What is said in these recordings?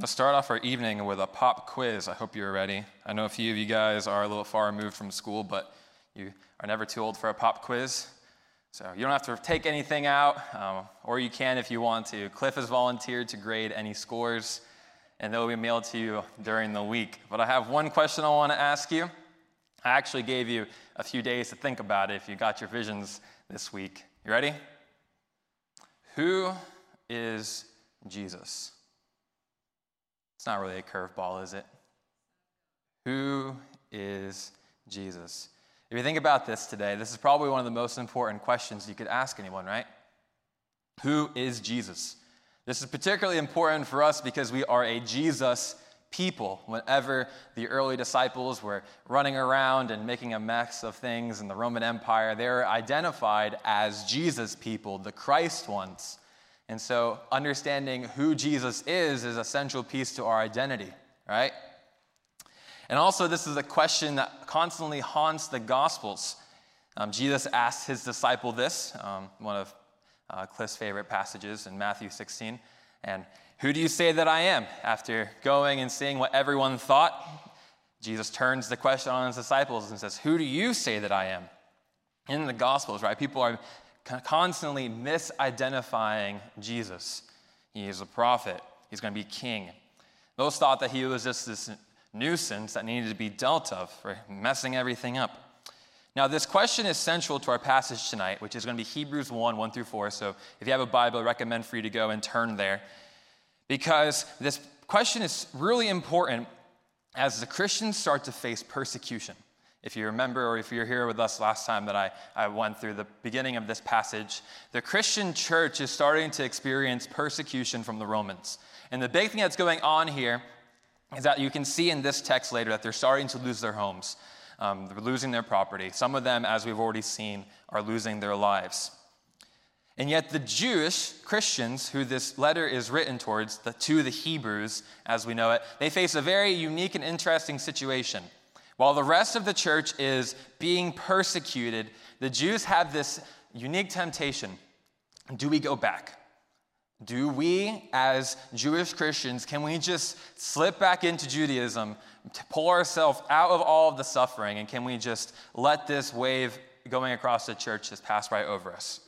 to start off our evening with a pop quiz. I hope you're ready. I know a few of you guys are a little far removed from school, but you are never too old for a pop quiz. So you don't have to take anything out, um, or you can if you want to. Cliff has volunteered to grade any scores, and they'll be mailed to you during the week. But I have one question I want to ask you. I actually gave you a few days to think about it if you got your visions this week. You ready? Who is Jesus? It's not really a curveball, is it? Who is Jesus? If you think about this today, this is probably one of the most important questions you could ask anyone, right? Who is Jesus? This is particularly important for us because we are a Jesus people. Whenever the early disciples were running around and making a mess of things in the Roman Empire, they were identified as Jesus people, the Christ ones. And so, understanding who Jesus is is a central piece to our identity, right? And also, this is a question that constantly haunts the Gospels. Um, Jesus asked his disciple this, um, one of uh, Cliff's favorite passages in Matthew 16. And who do you say that I am? After going and seeing what everyone thought, Jesus turns the question on his disciples and says, Who do you say that I am? In the Gospels, right? People are constantly misidentifying Jesus. He is a prophet, he's going to be king. Those thought that he was just this nuisance that needed to be dealt of for messing everything up. Now, this question is central to our passage tonight, which is going to be Hebrews 1 1 through 4. So, if you have a Bible, I recommend for you to go and turn there. Because this question is really important as the Christians start to face persecution. If you remember, or if you're here with us last time that I, I went through the beginning of this passage, the Christian church is starting to experience persecution from the Romans. And the big thing that's going on here is that you can see in this text later that they're starting to lose their homes. Um, they're losing their property. Some of them, as we've already seen, are losing their lives. And yet, the Jewish Christians, who this letter is written towards, the, to the Hebrews as we know it, they face a very unique and interesting situation. While the rest of the church is being persecuted, the Jews have this unique temptation. Do we go back? Do we, as Jewish Christians, can we just slip back into Judaism, to pull ourselves out of all of the suffering, and can we just let this wave going across the church just pass right over us?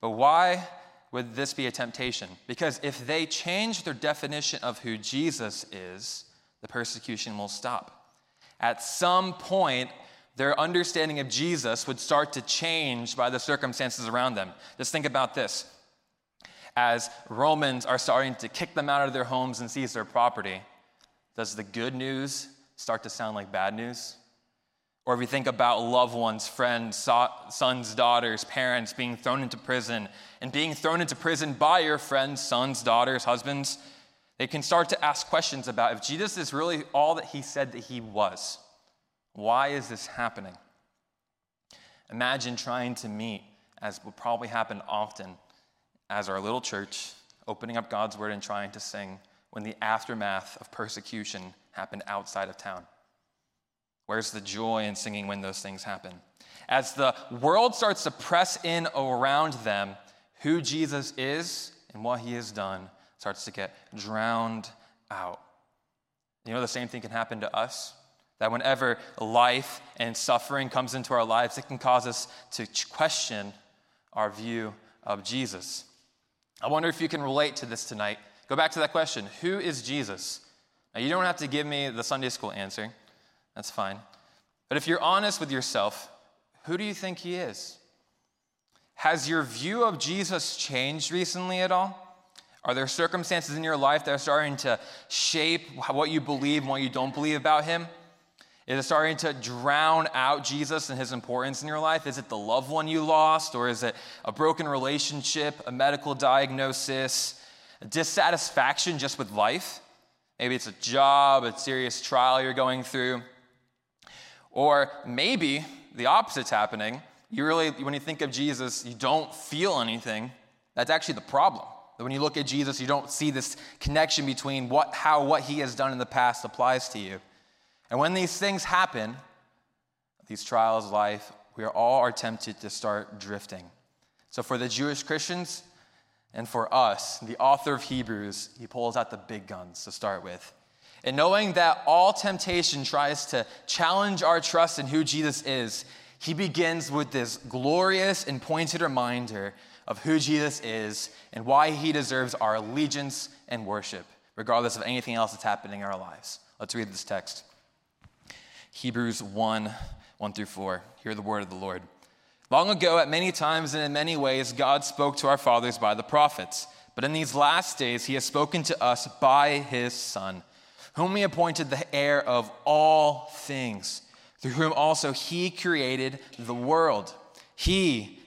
But why would this be a temptation? Because if they change their definition of who Jesus is, the persecution will stop at some point, their understanding of Jesus would start to change by the circumstances around them. Just think about this. As Romans are starting to kick them out of their homes and seize their property, does the good news start to sound like bad news? Or if you think about loved ones, friends, sons, daughters, parents being thrown into prison and being thrown into prison by your friends, sons, daughters, husbands, they can start to ask questions about if Jesus is really all that he said that he was. Why is this happening? Imagine trying to meet, as will probably happen often, as our little church, opening up God's word and trying to sing when the aftermath of persecution happened outside of town. Where's the joy in singing when those things happen? As the world starts to press in around them, who Jesus is and what he has done, starts to get drowned out. You know, the same thing can happen to us. That whenever life and suffering comes into our lives, it can cause us to question our view of Jesus. I wonder if you can relate to this tonight. Go back to that question Who is Jesus? Now, you don't have to give me the Sunday school answer, that's fine. But if you're honest with yourself, who do you think he is? Has your view of Jesus changed recently at all? Are there circumstances in your life that are starting to shape what you believe and what you don't believe about him? Is it starting to drown out Jesus and his importance in your life? Is it the loved one you lost, or is it a broken relationship, a medical diagnosis, a dissatisfaction just with life? Maybe it's a job, a serious trial you're going through. Or maybe the opposite's happening. You really, when you think of Jesus, you don't feel anything. That's actually the problem. That when you look at Jesus, you don't see this connection between what, how what he has done in the past applies to you. And when these things happen, these trials, life, we are all are tempted to start drifting. So for the Jewish Christians, And for us, the author of Hebrews, he pulls out the big guns to start with. And knowing that all temptation tries to challenge our trust in who Jesus is, he begins with this glorious and pointed reminder of who Jesus is and why he deserves our allegiance and worship, regardless of anything else that's happening in our lives. Let's read this text Hebrews 1 1 through 4. Hear the word of the Lord. Long ago, at many times and in many ways, God spoke to our fathers by the prophets. But in these last days, he has spoken to us by his Son, whom he appointed the heir of all things, through whom also he created the world. He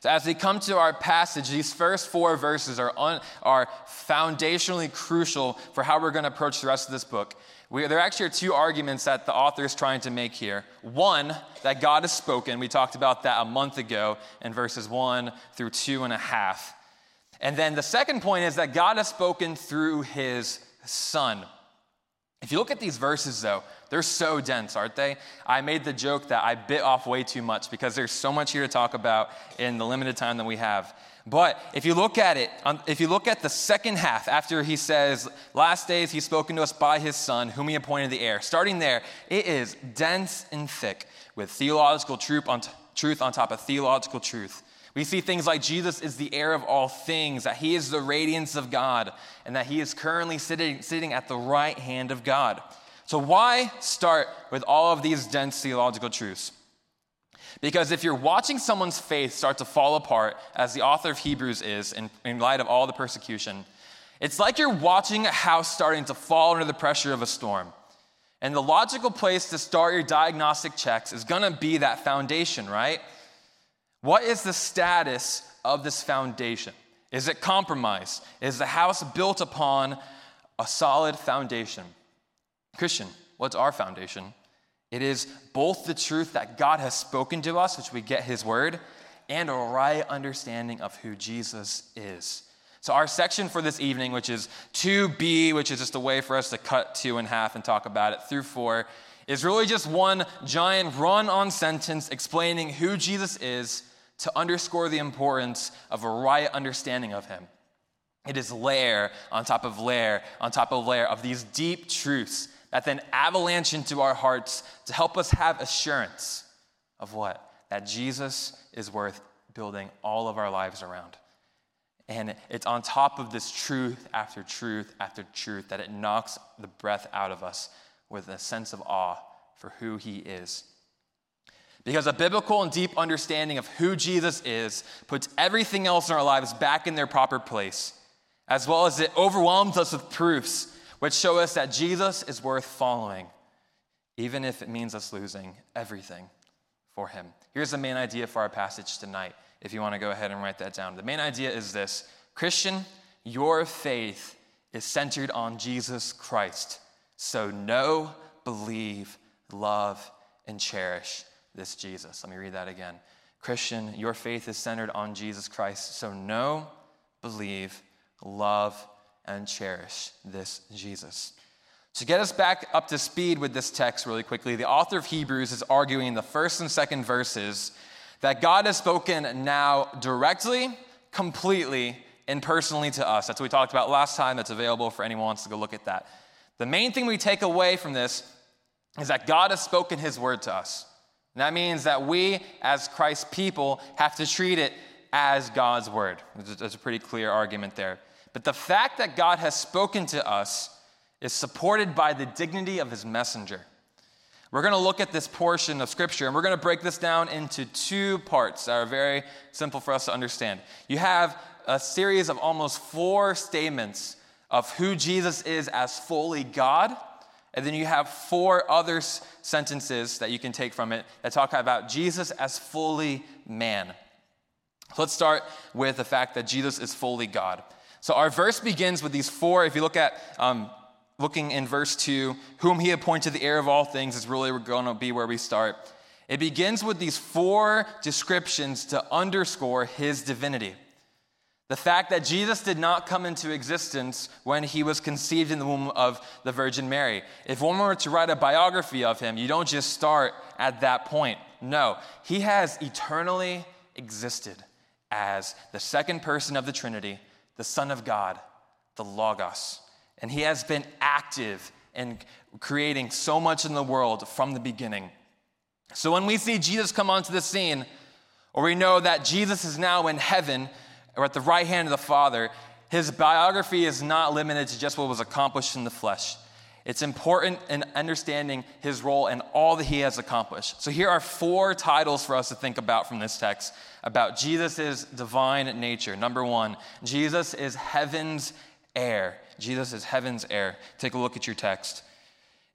So, as we come to our passage, these first four verses are, un, are foundationally crucial for how we're going to approach the rest of this book. We, there actually are two arguments that the author is trying to make here. One, that God has spoken. We talked about that a month ago in verses one through two and a half. And then the second point is that God has spoken through his son. If you look at these verses, though, they're so dense, aren't they? I made the joke that I bit off way too much because there's so much here to talk about in the limited time that we have. But if you look at it, um, if you look at the second half, after he says, Last days he's spoken to us by his son, whom he appointed the heir, starting there, it is dense and thick with theological truth on, truth on top of theological truth. We see things like Jesus is the heir of all things, that he is the radiance of God, and that he is currently sitting, sitting at the right hand of God. So, why start with all of these dense theological truths? Because if you're watching someone's faith start to fall apart, as the author of Hebrews is, in, in light of all the persecution, it's like you're watching a house starting to fall under the pressure of a storm. And the logical place to start your diagnostic checks is gonna be that foundation, right? What is the status of this foundation? Is it compromised? Is the house built upon a solid foundation? Christian, what's our foundation? It is both the truth that God has spoken to us, which we get His word, and a right understanding of who Jesus is. So, our section for this evening, which is 2b, which is just a way for us to cut two in half and talk about it, through four, is really just one giant run on sentence explaining who Jesus is to underscore the importance of a right understanding of him. It is layer on top of layer on top of layer of these deep truths that then avalanche into our hearts to help us have assurance of what? That Jesus is worth building all of our lives around. And it's on top of this truth after truth after truth that it knocks the breath out of us with a sense of awe for who he is. Because a biblical and deep understanding of who Jesus is puts everything else in our lives back in their proper place, as well as it overwhelms us with proofs which show us that Jesus is worth following, even if it means us losing everything for him. Here's the main idea for our passage tonight, if you want to go ahead and write that down. The main idea is this Christian, your faith is centered on Jesus Christ. So know, believe, love, and cherish this Jesus. Let me read that again. Christian, your faith is centered on Jesus Christ. So know, believe, love, and cherish this Jesus. To get us back up to speed with this text really quickly, the author of Hebrews is arguing in the first and second verses that God has spoken now directly, completely, and personally to us. That's what we talked about last time. That's available for anyone who wants to go look at that. The main thing we take away from this is that God has spoken his word to us. And that means that we, as Christ's people, have to treat it as God's word. That's a pretty clear argument there. But the fact that God has spoken to us is supported by the dignity of his messenger. We're going to look at this portion of scripture and we're going to break this down into two parts that are very simple for us to understand. You have a series of almost four statements of who Jesus is as fully God and then you have four other sentences that you can take from it that talk about Jesus as fully man. So let's start with the fact that Jesus is fully God. So our verse begins with these four, if you look at um, looking in verse 2, whom he appointed the heir of all things, is really going to be where we start. It begins with these four descriptions to underscore his divinity. The fact that Jesus did not come into existence when he was conceived in the womb of the Virgin Mary. If one were to write a biography of him, you don't just start at that point. No, he has eternally existed as the second person of the Trinity, the Son of God, the Logos. And he has been active in creating so much in the world from the beginning. So when we see Jesus come onto the scene, or we know that Jesus is now in heaven or at the right hand of the Father, his biography is not limited to just what was accomplished in the flesh. It's important in understanding his role and all that he has accomplished. So, here are four titles for us to think about from this text about Jesus' divine nature. Number one, Jesus is heaven's heir. Jesus is heaven's heir. Take a look at your text.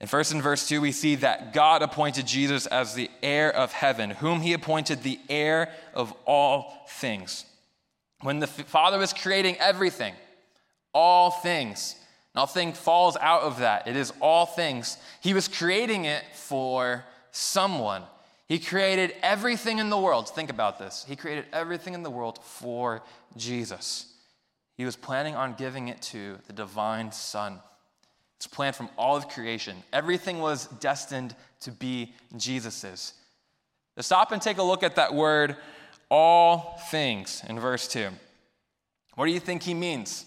And first in verse 2, we see that God appointed Jesus as the heir of heaven, whom he appointed the heir of all things. When the Father was creating everything, all things, nothing falls out of that. It is all things. He was creating it for someone. He created everything in the world. Think about this. He created everything in the world for Jesus. He was planning on giving it to the divine Son. It's planned from all of creation. Everything was destined to be Jesus's. To stop and take a look at that word, all things, in verse 2. What do you think he means?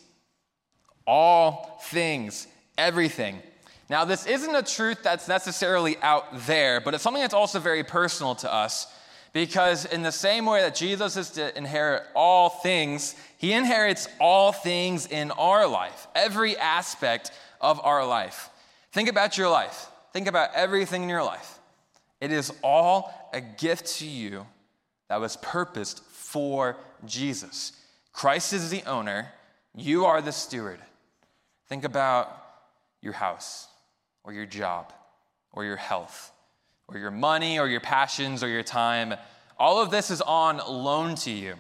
All things, everything. Now, this isn't a truth that's necessarily out there, but it's something that's also very personal to us because, in the same way that Jesus is to inherit all things, he inherits all things in our life, every aspect of our life. Think about your life. Think about everything in your life. It is all a gift to you that was purposed for Jesus. Christ is the owner, you are the steward. Think about your house, or your job, or your health, or your money, or your passions, or your time. All of this is on loan to you.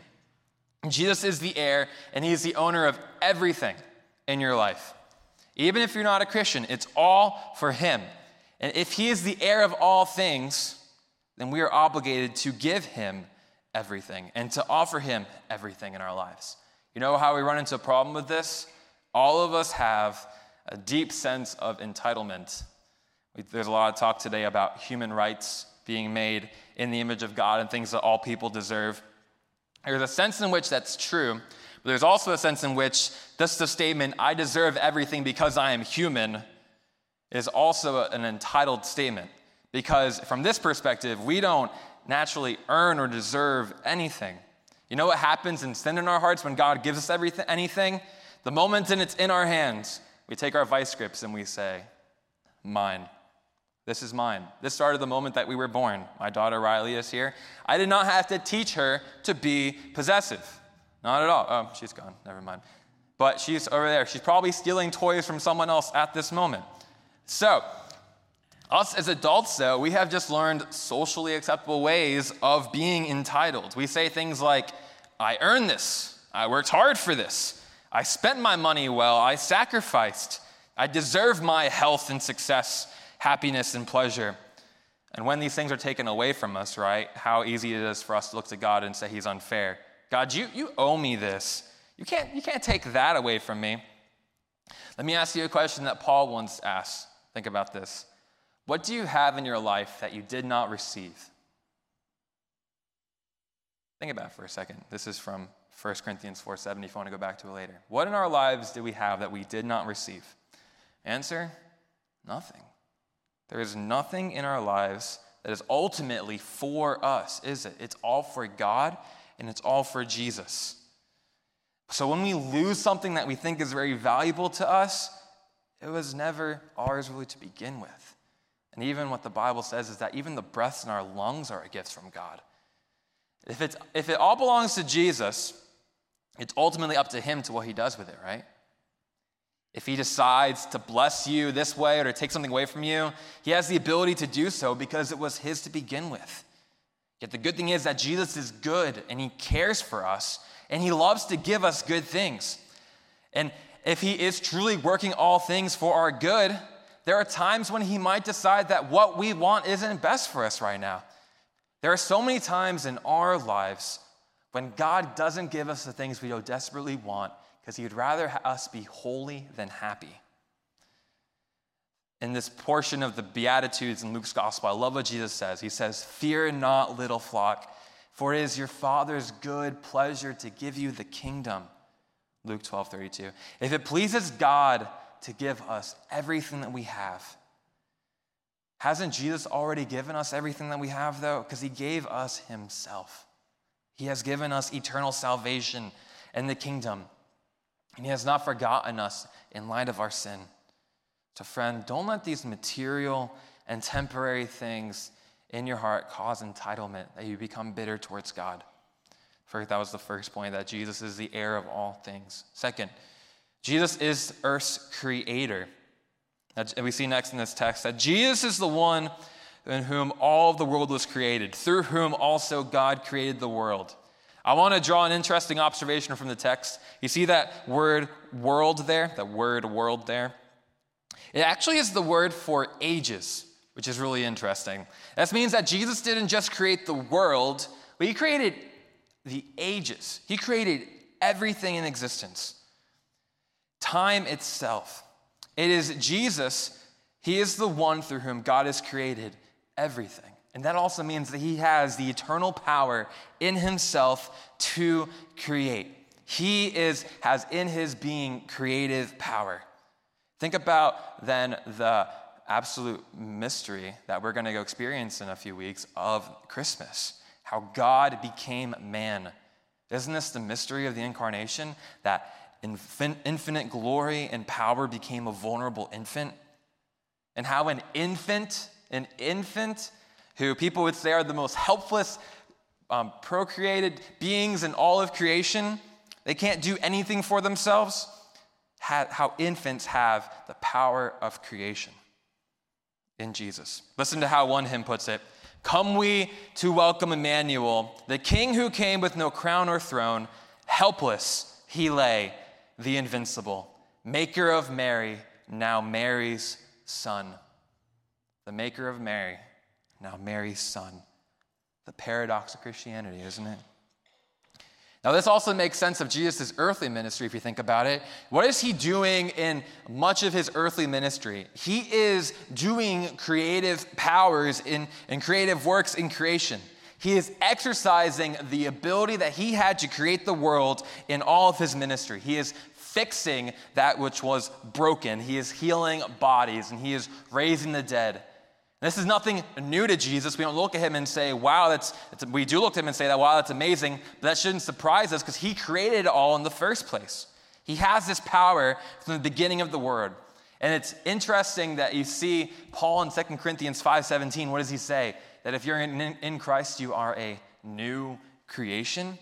Jesus is the heir, and he is the owner of everything in your life. Even if you're not a Christian, it's all for Him. And if He is the heir of all things, then we are obligated to give Him everything and to offer Him everything in our lives. You know how we run into a problem with this? All of us have a deep sense of entitlement. There's a lot of talk today about human rights being made in the image of God and things that all people deserve. There's a sense in which that's true, but there's also a sense in which just the statement, I deserve everything because I am human, is also an entitled statement. Because from this perspective, we don't naturally earn or deserve anything. You know what happens in sin in our hearts when God gives us everything, anything? The moment and it's in our hands, we take our vice grips and we say, Mine. This is mine. This started the moment that we were born. My daughter Riley is here. I did not have to teach her to be possessive. Not at all. Oh, she's gone. Never mind. But she's over there. She's probably stealing toys from someone else at this moment. So, us as adults, though, we have just learned socially acceptable ways of being entitled. We say things like, I earned this. I worked hard for this. I spent my money well. I sacrificed. I deserve my health and success, happiness and pleasure. And when these things are taken away from us, right, how easy it is for us to look to God and say He's unfair. God, you, you owe me this. You can't, you can't take that away from me. Let me ask you a question that Paul once asked. Think about this. What do you have in your life that you did not receive? Think about it for a second. This is from 1 Corinthians 4:7 if you want to go back to it later. What in our lives do we have that we did not receive? Answer: nothing. There is nothing in our lives that is ultimately for us, is it? It's all for God and it's all for Jesus. So when we lose something that we think is very valuable to us, it was never ours really to begin with. And even what the Bible says is that even the breaths in our lungs are a gift from God. If, it's, if it all belongs to Jesus, it's ultimately up to Him to what He does with it, right? If He decides to bless you this way or to take something away from you, He has the ability to do so because it was His to begin with. Yet the good thing is that Jesus is good and he cares for us and he loves to give us good things. And if He is truly working all things for our good, there are times when He might decide that what we want isn't best for us right now. There are so many times in our lives when God doesn't give us the things we so desperately want because He would rather us be holy than happy. In this portion of the Beatitudes in Luke's Gospel, I love what Jesus says. He says, Fear not, little flock, for it is your Father's good pleasure to give you the kingdom. Luke 12 32. If it pleases God to give us everything that we have, hasn't Jesus already given us everything that we have, though? Because he gave us himself. He has given us eternal salvation and the kingdom. And he has not forgotten us in light of our sin. So, friend, don't let these material and temporary things in your heart cause entitlement, that you become bitter towards God. First, that was the first point that Jesus is the heir of all things. Second, Jesus is Earth's creator. And we see next in this text that Jesus is the one in whom all the world was created, through whom also God created the world. I want to draw an interesting observation from the text. You see that word world there, that word world there? It actually is the word for ages, which is really interesting. That means that Jesus didn't just create the world, but he created the ages. He created everything in existence, time itself. It is Jesus, He is the one through whom God is created everything. And that also means that He has the eternal power in Himself to create. He is, has in His being creative power. Think about then the absolute mystery that we're going to go experience in a few weeks of Christmas how God became man. Isn't this the mystery of the incarnation? That infinite glory and power became a vulnerable infant? And how an infant, an infant who people would say are the most helpless, um, procreated beings in all of creation, they can't do anything for themselves. How infants have the power of creation in Jesus. Listen to how one hymn puts it Come we to welcome Emmanuel, the king who came with no crown or throne. Helpless he lay, the invincible, maker of Mary, now Mary's son. The maker of Mary, now Mary's son. The paradox of Christianity, isn't it? Now, this also makes sense of Jesus' earthly ministry if you think about it. What is he doing in much of his earthly ministry? He is doing creative powers in, in creative works in creation. He is exercising the ability that he had to create the world in all of his ministry. He is fixing that which was broken. He is healing bodies and he is raising the dead. This is nothing new to Jesus. We don't look at him and say, wow, that's, we do look at him and say that, wow, that's amazing, but that shouldn't surprise us because he created it all in the first place. He has this power from the beginning of the word. And it's interesting that you see Paul in 2 Corinthians 5:17, what does he say? That if you're in, in Christ, you are a new creation,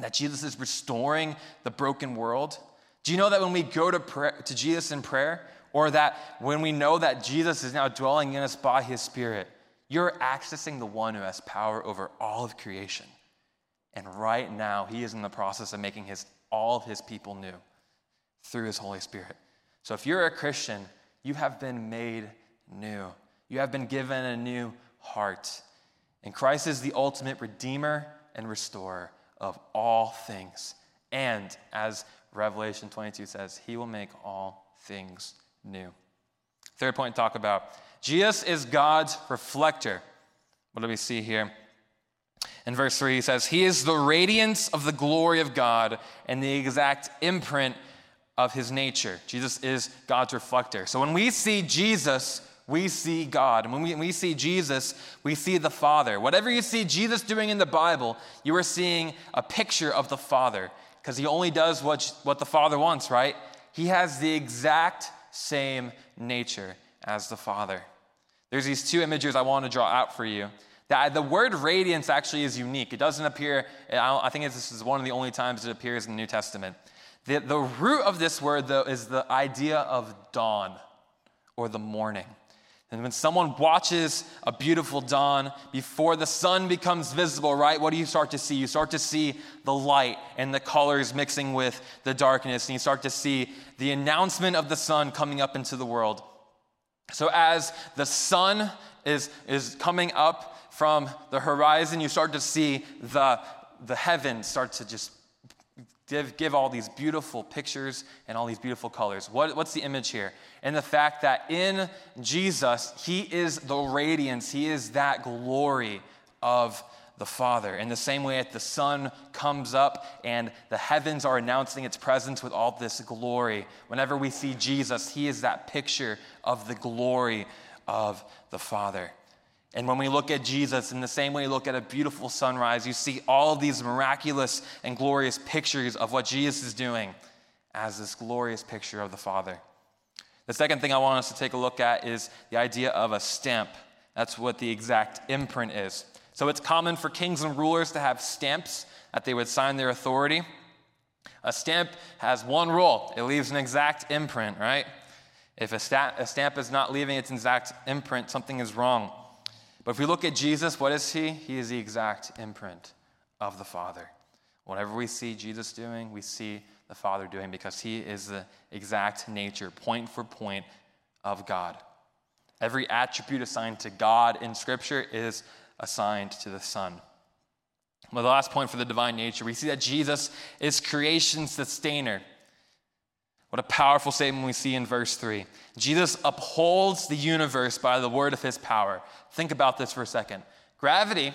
that Jesus is restoring the broken world. Do you know that when we go to, prayer, to Jesus in prayer, or that when we know that Jesus is now dwelling in us by his Spirit, you're accessing the one who has power over all of creation. And right now, he is in the process of making his, all of his people new through his Holy Spirit. So if you're a Christian, you have been made new. You have been given a new heart. And Christ is the ultimate redeemer and restorer of all things. And as Revelation 22 says, he will make all things new. Third point to talk about Jesus is God's reflector. What do we see here? In verse 3, he says, He is the radiance of the glory of God and the exact imprint of his nature. Jesus is God's reflector. So when we see Jesus, we see God. And when we, we see Jesus, we see the Father. Whatever you see Jesus doing in the Bible, you are seeing a picture of the Father because he only does what, what the Father wants, right? He has the exact same nature as the Father. There's these two images I want to draw out for you. The, the word radiance actually is unique. It doesn't appear, I, I think this is one of the only times it appears in the New Testament. The, the root of this word, though, is the idea of dawn or the morning. And when someone watches a beautiful dawn, before the sun becomes visible, right, what do you start to see? You start to see the light and the colors mixing with the darkness, and you start to see the announcement of the sun coming up into the world. So as the sun is, is coming up from the horizon, you start to see the, the heavens start to just give, give all these beautiful pictures and all these beautiful colors. What, what's the image here? And the fact that in Jesus, He is the radiance, He is that glory of the Father. In the same way that the sun comes up and the heavens are announcing its presence with all this glory, whenever we see Jesus, He is that picture of the glory of the Father. And when we look at Jesus, in the same way you look at a beautiful sunrise, you see all these miraculous and glorious pictures of what Jesus is doing as this glorious picture of the Father. The second thing I want us to take a look at is the idea of a stamp. That's what the exact imprint is. So it's common for kings and rulers to have stamps that they would sign their authority. A stamp has one rule it leaves an exact imprint, right? If a, a stamp is not leaving its exact imprint, something is wrong. But if we look at Jesus, what is he? He is the exact imprint of the Father. Whatever we see Jesus doing, we see the Father doing because he is the exact nature, point for point, of God. Every attribute assigned to God in Scripture is assigned to the Son. Well, the last point for the divine nature, we see that Jesus is creation sustainer. What a powerful statement we see in verse 3. Jesus upholds the universe by the word of his power. Think about this for a second. Gravity,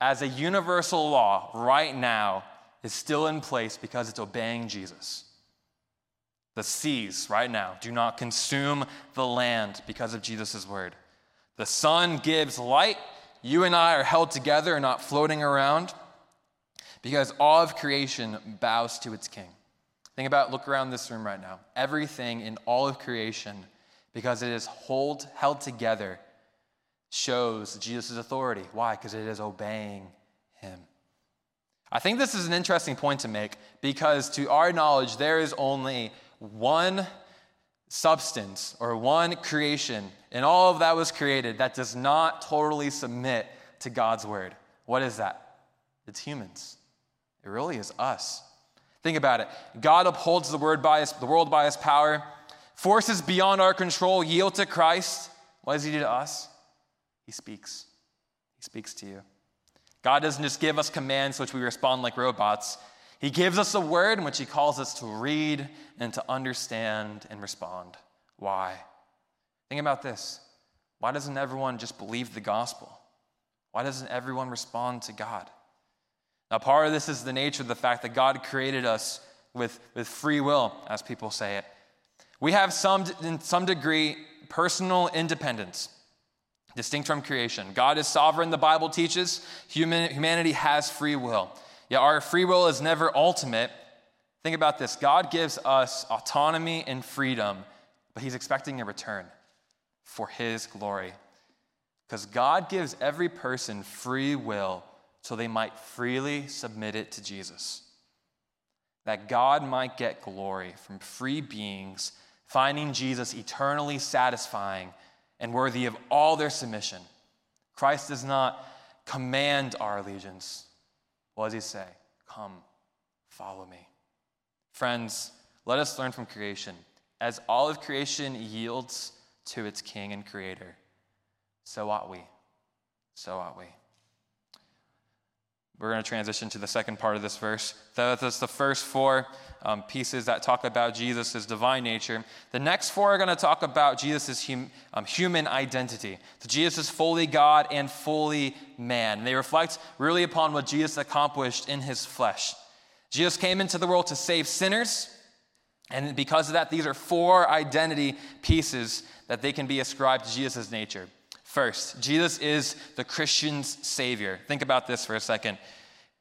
as a universal law right now, is still in place because it's obeying Jesus. The seas, right now, do not consume the land because of Jesus' word. The sun gives light. You and I are held together and not floating around because all of creation bows to its king. Think about, look around this room right now. Everything in all of creation, because it is hold, held together, shows Jesus' authority. Why? Because it is obeying him. I think this is an interesting point to make because, to our knowledge, there is only one substance or one creation in all of that was created that does not totally submit to God's word. What is that? It's humans. It really is us. Think about it. God upholds the, word by his, the world by his power. Forces beyond our control yield to Christ. What does he do to us? He speaks. He speaks to you. God doesn't just give us commands which we respond like robots. He gives us a word in which he calls us to read and to understand and respond. Why? Think about this. Why doesn't everyone just believe the gospel? Why doesn't everyone respond to God? Now, part of this is the nature of the fact that God created us with, with free will, as people say it. We have some, in some degree, personal independence, distinct from creation. God is sovereign, the Bible teaches. Human, humanity has free will. Yet our free will is never ultimate. Think about this God gives us autonomy and freedom, but He's expecting a return for His glory. Because God gives every person free will so they might freely submit it to Jesus. That God might get glory from free beings, finding Jesus eternally satisfying and worthy of all their submission. Christ does not command our allegiance. What does he say? Come, follow me. Friends, let us learn from creation. As all of creation yields to its king and creator, so ought we. So ought we. We're going to transition to the second part of this verse. That's the first four um, pieces that talk about Jesus' divine nature. The next four are going to talk about Jesus' hum, um, human identity. So Jesus is fully God and fully man. They reflect really upon what Jesus accomplished in his flesh. Jesus came into the world to save sinners, and because of that, these are four identity pieces that they can be ascribed to Jesus' nature. First, Jesus is the Christian's Savior. Think about this for a second.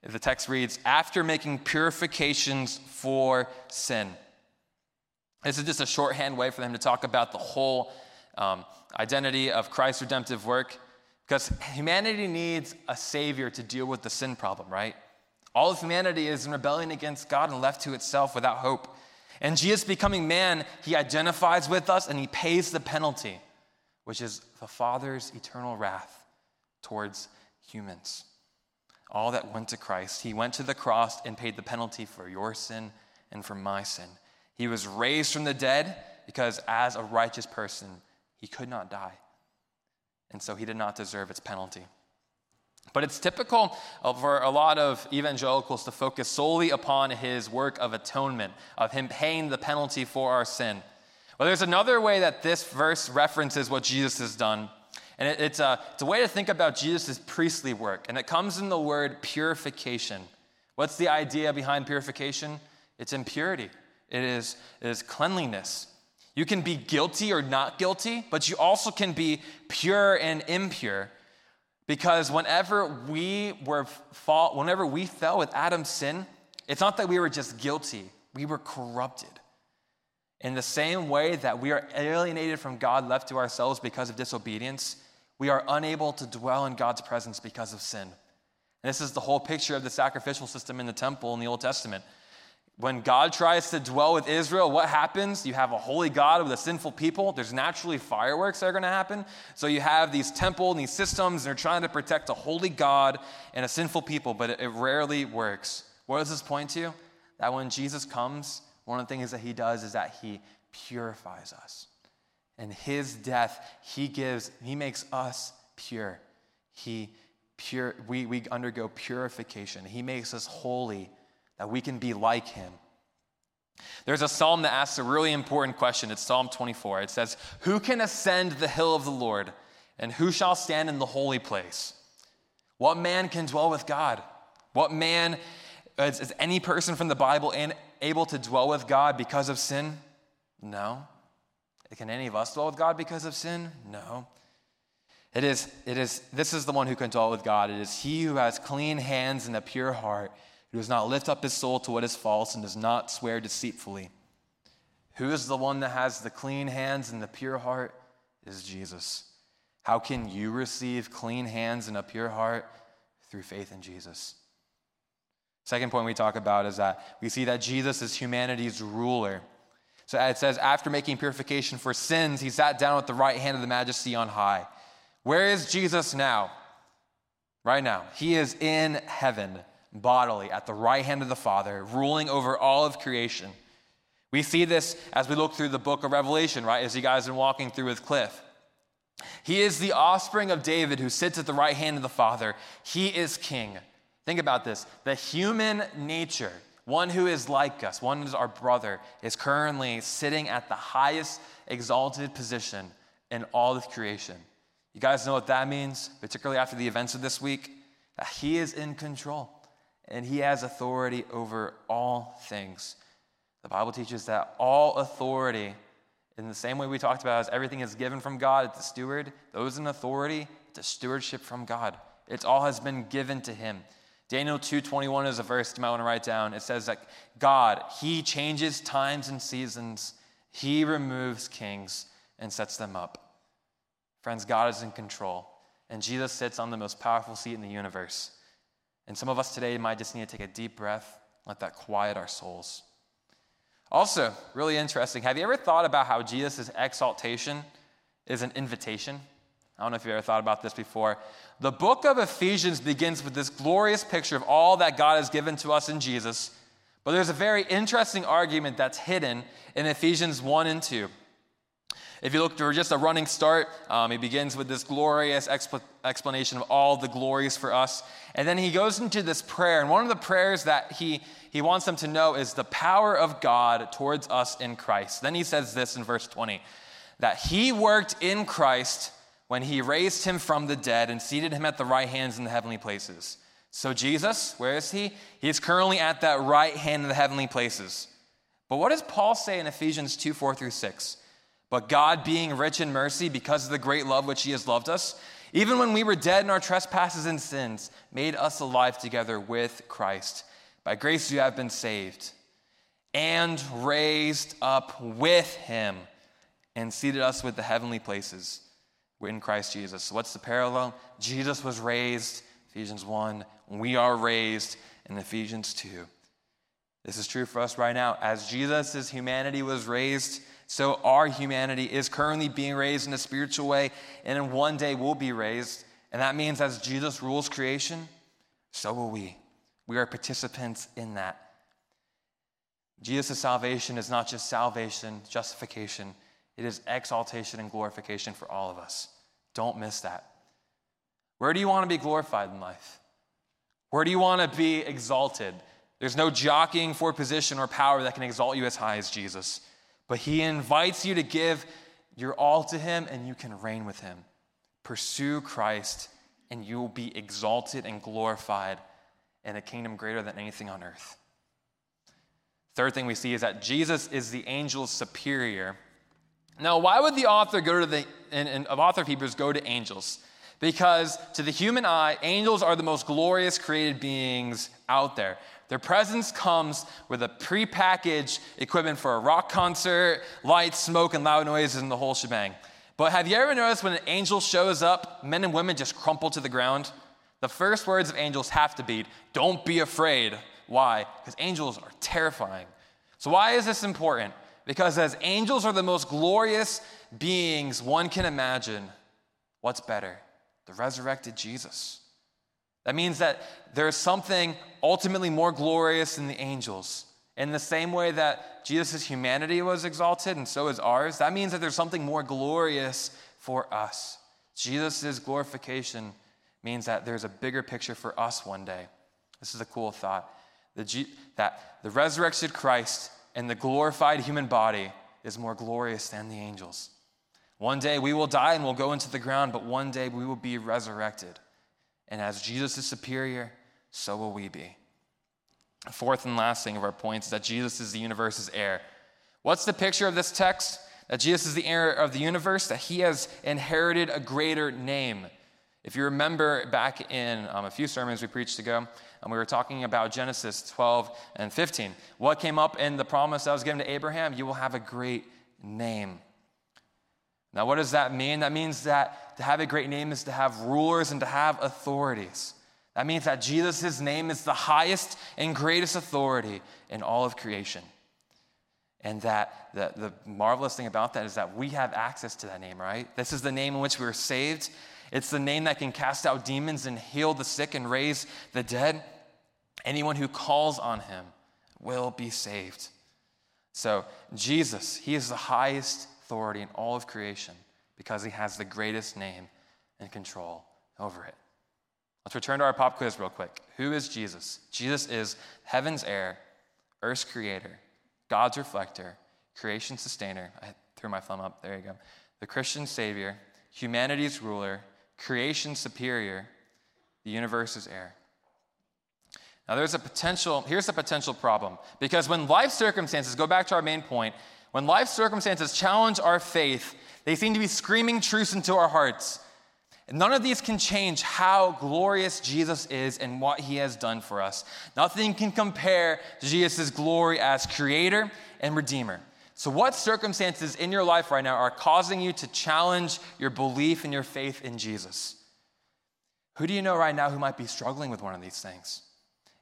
The text reads, after making purifications for sin. This is just a shorthand way for them to talk about the whole um, identity of Christ's redemptive work because humanity needs a Savior to deal with the sin problem, right? All of humanity is in rebellion against God and left to itself without hope. And Jesus becoming man, he identifies with us and he pays the penalty. Which is the Father's eternal wrath towards humans. All that went to Christ. He went to the cross and paid the penalty for your sin and for my sin. He was raised from the dead because, as a righteous person, he could not die. And so he did not deserve its penalty. But it's typical for a lot of evangelicals to focus solely upon his work of atonement, of him paying the penalty for our sin. Well, there's another way that this verse references what Jesus has done. And it, it's, a, it's a way to think about Jesus' priestly work. And it comes in the word purification. What's the idea behind purification? It's impurity, it is, it is cleanliness. You can be guilty or not guilty, but you also can be pure and impure. Because whenever we were fall, whenever we fell with Adam's sin, it's not that we were just guilty, we were corrupted. In the same way that we are alienated from God, left to ourselves because of disobedience, we are unable to dwell in God's presence because of sin. And this is the whole picture of the sacrificial system in the temple in the Old Testament. When God tries to dwell with Israel, what happens? You have a holy God with a sinful people. There's naturally fireworks that are going to happen. So you have these temple and these systems, and they're trying to protect a holy God and a sinful people, but it, it rarely works. What does this point to? That when Jesus comes, one of the things that he does is that he purifies us. And his death, he gives, he makes us pure. He pure, we, we undergo purification. He makes us holy that we can be like him. There's a psalm that asks a really important question. It's Psalm 24. It says, Who can ascend the hill of the Lord? And who shall stand in the holy place? What man can dwell with God? What man is, is any person from the Bible in, able to dwell with God because of sin? No. Can any of us dwell with God because of sin? No. It is, it is, this is the one who can dwell with God. It is he who has clean hands and a pure heart, who does not lift up his soul to what is false and does not swear deceitfully. Who is the one that has the clean hands and the pure heart? Is Jesus. How can you receive clean hands and a pure heart? Through faith in Jesus. Second point we talk about is that we see that Jesus is humanity's ruler. So it says, after making purification for sins, he sat down at the right hand of the majesty on high. Where is Jesus now? Right now. He is in heaven, bodily, at the right hand of the Father, ruling over all of creation. We see this as we look through the book of Revelation, right? As you guys have been walking through with Cliff. He is the offspring of David who sits at the right hand of the Father. He is king. Think about this the human nature, one who is like us, one who is our brother, is currently sitting at the highest exalted position in all of creation. You guys know what that means, particularly after the events of this week? That he is in control and he has authority over all things. The Bible teaches that all authority, in the same way we talked about, as everything is given from God, it's a steward. Those in authority, it's a stewardship from God. It's all has been given to him. Daniel 2:21 is a verse you might want to write down. It says that God, he changes times and seasons. He removes kings and sets them up. Friends, God is in control, and Jesus sits on the most powerful seat in the universe. And some of us today might just need to take a deep breath, let that quiet our souls. Also, really interesting, have you ever thought about how Jesus' exaltation is an invitation? I don't know if you've ever thought about this before. The book of Ephesians begins with this glorious picture of all that God has given to us in Jesus. But there's a very interesting argument that's hidden in Ephesians 1 and 2. If you look for just a running start, um, he begins with this glorious expl- explanation of all the glories for us. And then he goes into this prayer. And one of the prayers that he, he wants them to know is the power of God towards us in Christ. Then he says this in verse 20 that he worked in Christ when he raised him from the dead and seated him at the right hands in the heavenly places. So, Jesus, where is he? He's currently at that right hand in the heavenly places. But what does Paul say in Ephesians 2 4 through 6? But God, being rich in mercy, because of the great love which he has loved us, even when we were dead in our trespasses and sins, made us alive together with Christ. By grace you have been saved, and raised up with him, and seated us with the heavenly places in Christ Jesus. So what's the parallel? Jesus was raised, Ephesians 1. We are raised in Ephesians 2. This is true for us right now. As Jesus' humanity was raised, so our humanity is currently being raised in a spiritual way, and in one day we'll be raised. And that means as Jesus rules creation, so will we. We are participants in that. Jesus' salvation is not just salvation, justification, it is exaltation and glorification for all of us. Don't miss that. Where do you want to be glorified in life? Where do you want to be exalted? There's no jockeying for position or power that can exalt you as high as Jesus. But he invites you to give your all to him and you can reign with him. Pursue Christ and you will be exalted and glorified in a kingdom greater than anything on earth. Third thing we see is that Jesus is the angel's superior. Now, why would the author go to the of author of Hebrews go to angels? Because to the human eye, angels are the most glorious created beings out there. Their presence comes with a prepackaged equipment for a rock concert, lights, smoke, and loud noises, and the whole shebang. But have you ever noticed when an angel shows up, men and women just crumple to the ground? The first words of angels have to be, Don't be afraid. Why? Because angels are terrifying. So, why is this important? Because as angels are the most glorious beings one can imagine, what's better? The resurrected Jesus. That means that there's something ultimately more glorious than the angels. In the same way that Jesus' humanity was exalted and so is ours, that means that there's something more glorious for us. Jesus' glorification means that there's a bigger picture for us one day. This is a cool thought. The G- that the resurrected Christ and the glorified human body is more glorious than the angels. One day we will die and we'll go into the ground, but one day we will be resurrected. And as Jesus is superior, so will we be. Fourth and last thing of our points is that Jesus is the universe's heir. What's the picture of this text? That Jesus is the heir of the universe, that he has inherited a greater name. If you remember back in um, a few sermons we preached ago, and we were talking about Genesis 12 and 15. What came up in the promise that was given to Abraham? You will have a great name. Now, what does that mean? That means that to have a great name is to have rulers and to have authorities. That means that Jesus' name is the highest and greatest authority in all of creation. And that the, the marvelous thing about that is that we have access to that name, right? This is the name in which we were saved. It's the name that can cast out demons and heal the sick and raise the dead. Anyone who calls on him will be saved. So, Jesus, he is the highest authority in all of creation because he has the greatest name and control over it. Let's return to our pop quiz real quick. Who is Jesus? Jesus is heaven's heir, earth's creator, God's reflector, creation sustainer. I threw my thumb up. There you go. The Christian savior, humanity's ruler, creation superior, the universe's heir. Now, there's a potential, here's a potential problem. Because when life circumstances, go back to our main point, when life circumstances challenge our faith, they seem to be screaming truths into our hearts. None of these can change how glorious Jesus is and what he has done for us. Nothing can compare to Jesus' glory as creator and redeemer. So, what circumstances in your life right now are causing you to challenge your belief and your faith in Jesus? Who do you know right now who might be struggling with one of these things?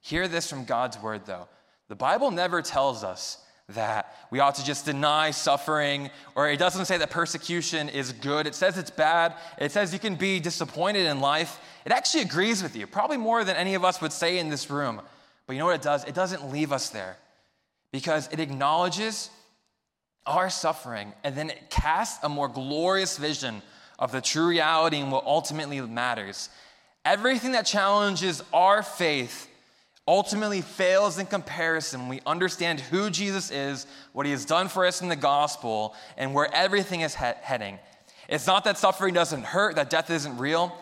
Hear this from God's word, though. The Bible never tells us that we ought to just deny suffering, or it doesn't say that persecution is good. It says it's bad. It says you can be disappointed in life. It actually agrees with you, probably more than any of us would say in this room. But you know what it does? It doesn't leave us there because it acknowledges our suffering and then it casts a more glorious vision of the true reality and what ultimately matters. Everything that challenges our faith ultimately fails in comparison. We understand who Jesus is, what he has done for us in the gospel, and where everything is he- heading. It's not that suffering doesn't hurt, that death isn't real.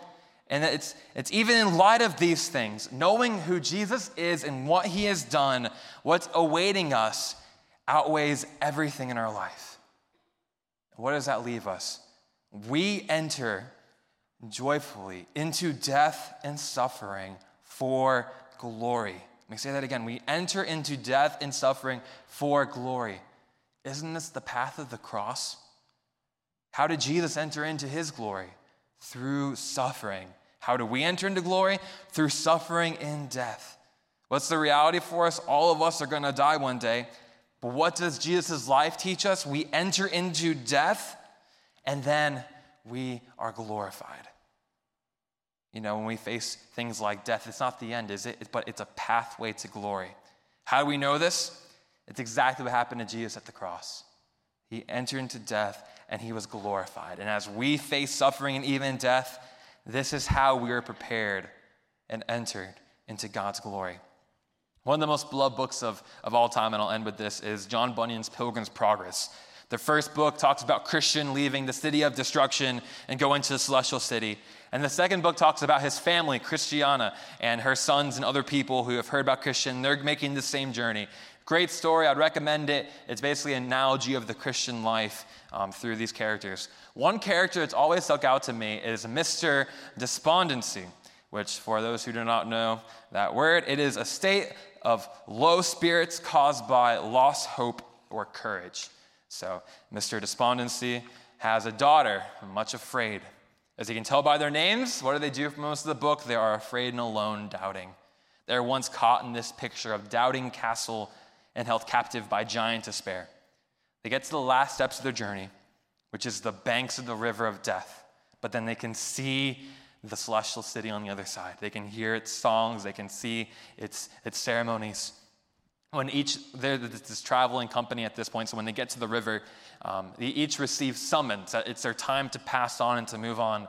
And it's, it's even in light of these things, knowing who Jesus is and what he has done, what's awaiting us outweighs everything in our life. What does that leave us? We enter joyfully into death and suffering for glory. Let me say that again. We enter into death and suffering for glory. Isn't this the path of the cross? How did Jesus enter into his glory? Through suffering. How do we enter into glory? Through suffering in death. What's the reality for us? All of us are going to die one day, But what does Jesus' life teach us? We enter into death and then we are glorified. You know, when we face things like death, it's not the end, is it? But it's a pathway to glory. How do we know this? It's exactly what happened to Jesus at the cross. He entered into death and he was glorified. And as we face suffering and even death, this is how we are prepared and entered into God's glory. One of the most beloved books of, of all time, and I'll end with this, is John Bunyan's Pilgrim's Progress. The first book talks about Christian leaving the city of destruction and going to the celestial city. And the second book talks about his family, Christiana, and her sons and other people who have heard about Christian. They're making the same journey. Great story. I'd recommend it. It's basically an analogy of the Christian life um, through these characters. One character that's always stuck out to me is Mr. Despondency, which, for those who do not know that word, it is a state of low spirits caused by lost hope or courage. So, Mr. Despondency has a daughter, much afraid. As you can tell by their names, what do they do for most of the book? They are afraid and alone, doubting. They're once caught in this picture of doubting castle and held captive by giant despair. They get to the last steps of their journey, which is the banks of the river of death, but then they can see the celestial city on the other side. They can hear its songs, they can see its, its ceremonies. When each, they're this traveling company at this point, so when they get to the river, um, they each receive summons. It's their time to pass on and to move on.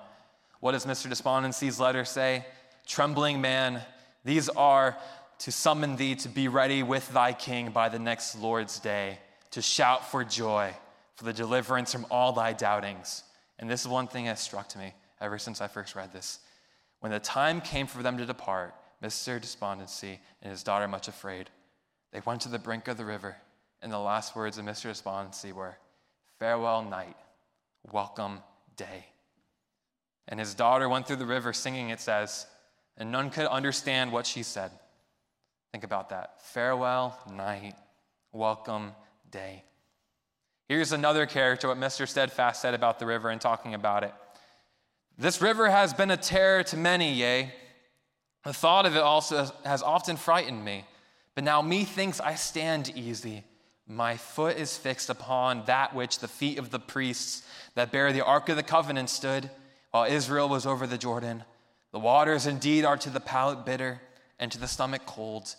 What does Mr. Despondency's letter say? Trembling man, these are to summon thee to be ready with thy king by the next Lord's day, to shout for joy, for the deliverance from all thy doubtings. And this is one thing that struck to me ever since I first read this. When the time came for them to depart, Mr. Despondency and his daughter, much afraid, they went to the brink of the river, and the last words of Mr. Despondency were, Farewell, night, welcome, day. And his daughter went through the river singing, it says, and none could understand what she said. Think about that. Farewell, night, welcome, day. Here's another character, what Mr. Standfast said about the river and talking about it. This river has been a terror to many, yea. The thought of it also has often frightened me. But now methinks I stand easy. My foot is fixed upon that which the feet of the priests that bear the ark of the covenant stood, while Israel was over the Jordan. The waters indeed are to the palate bitter, and to the stomach cold.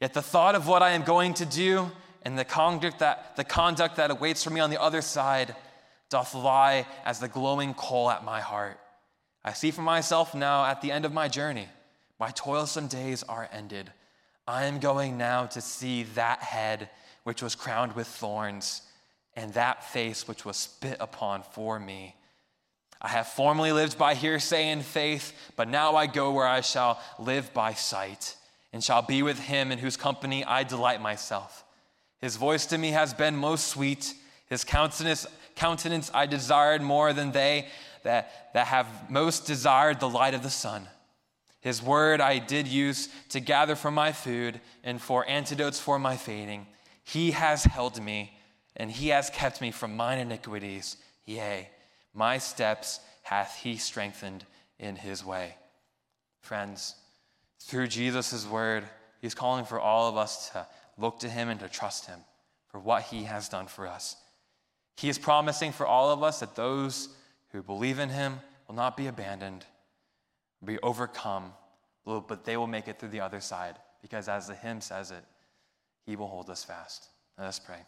Yet the thought of what I am going to do and the conduct that, the conduct that awaits for me on the other side doth lie as the glowing coal at my heart. I see for myself now at the end of my journey, my toilsome days are ended. I am going now to see that head which was crowned with thorns and that face which was spit upon for me. I have formerly lived by hearsay and faith, but now I go where I shall live by sight and shall be with him in whose company I delight myself. His voice to me has been most sweet. His countenance, countenance I desired more than they that, that have most desired the light of the sun. His word I did use to gather for my food and for antidotes for my fading. He has held me, and he has kept me from mine iniquities. Yea, my steps hath he strengthened in his way. Friends, through Jesus' word, he's calling for all of us to look to him and to trust him for what he has done for us. He is promising for all of us that those who believe in him will not be abandoned, be overcome, but they will make it through the other side because, as the hymn says it, he will hold us fast. Let us pray.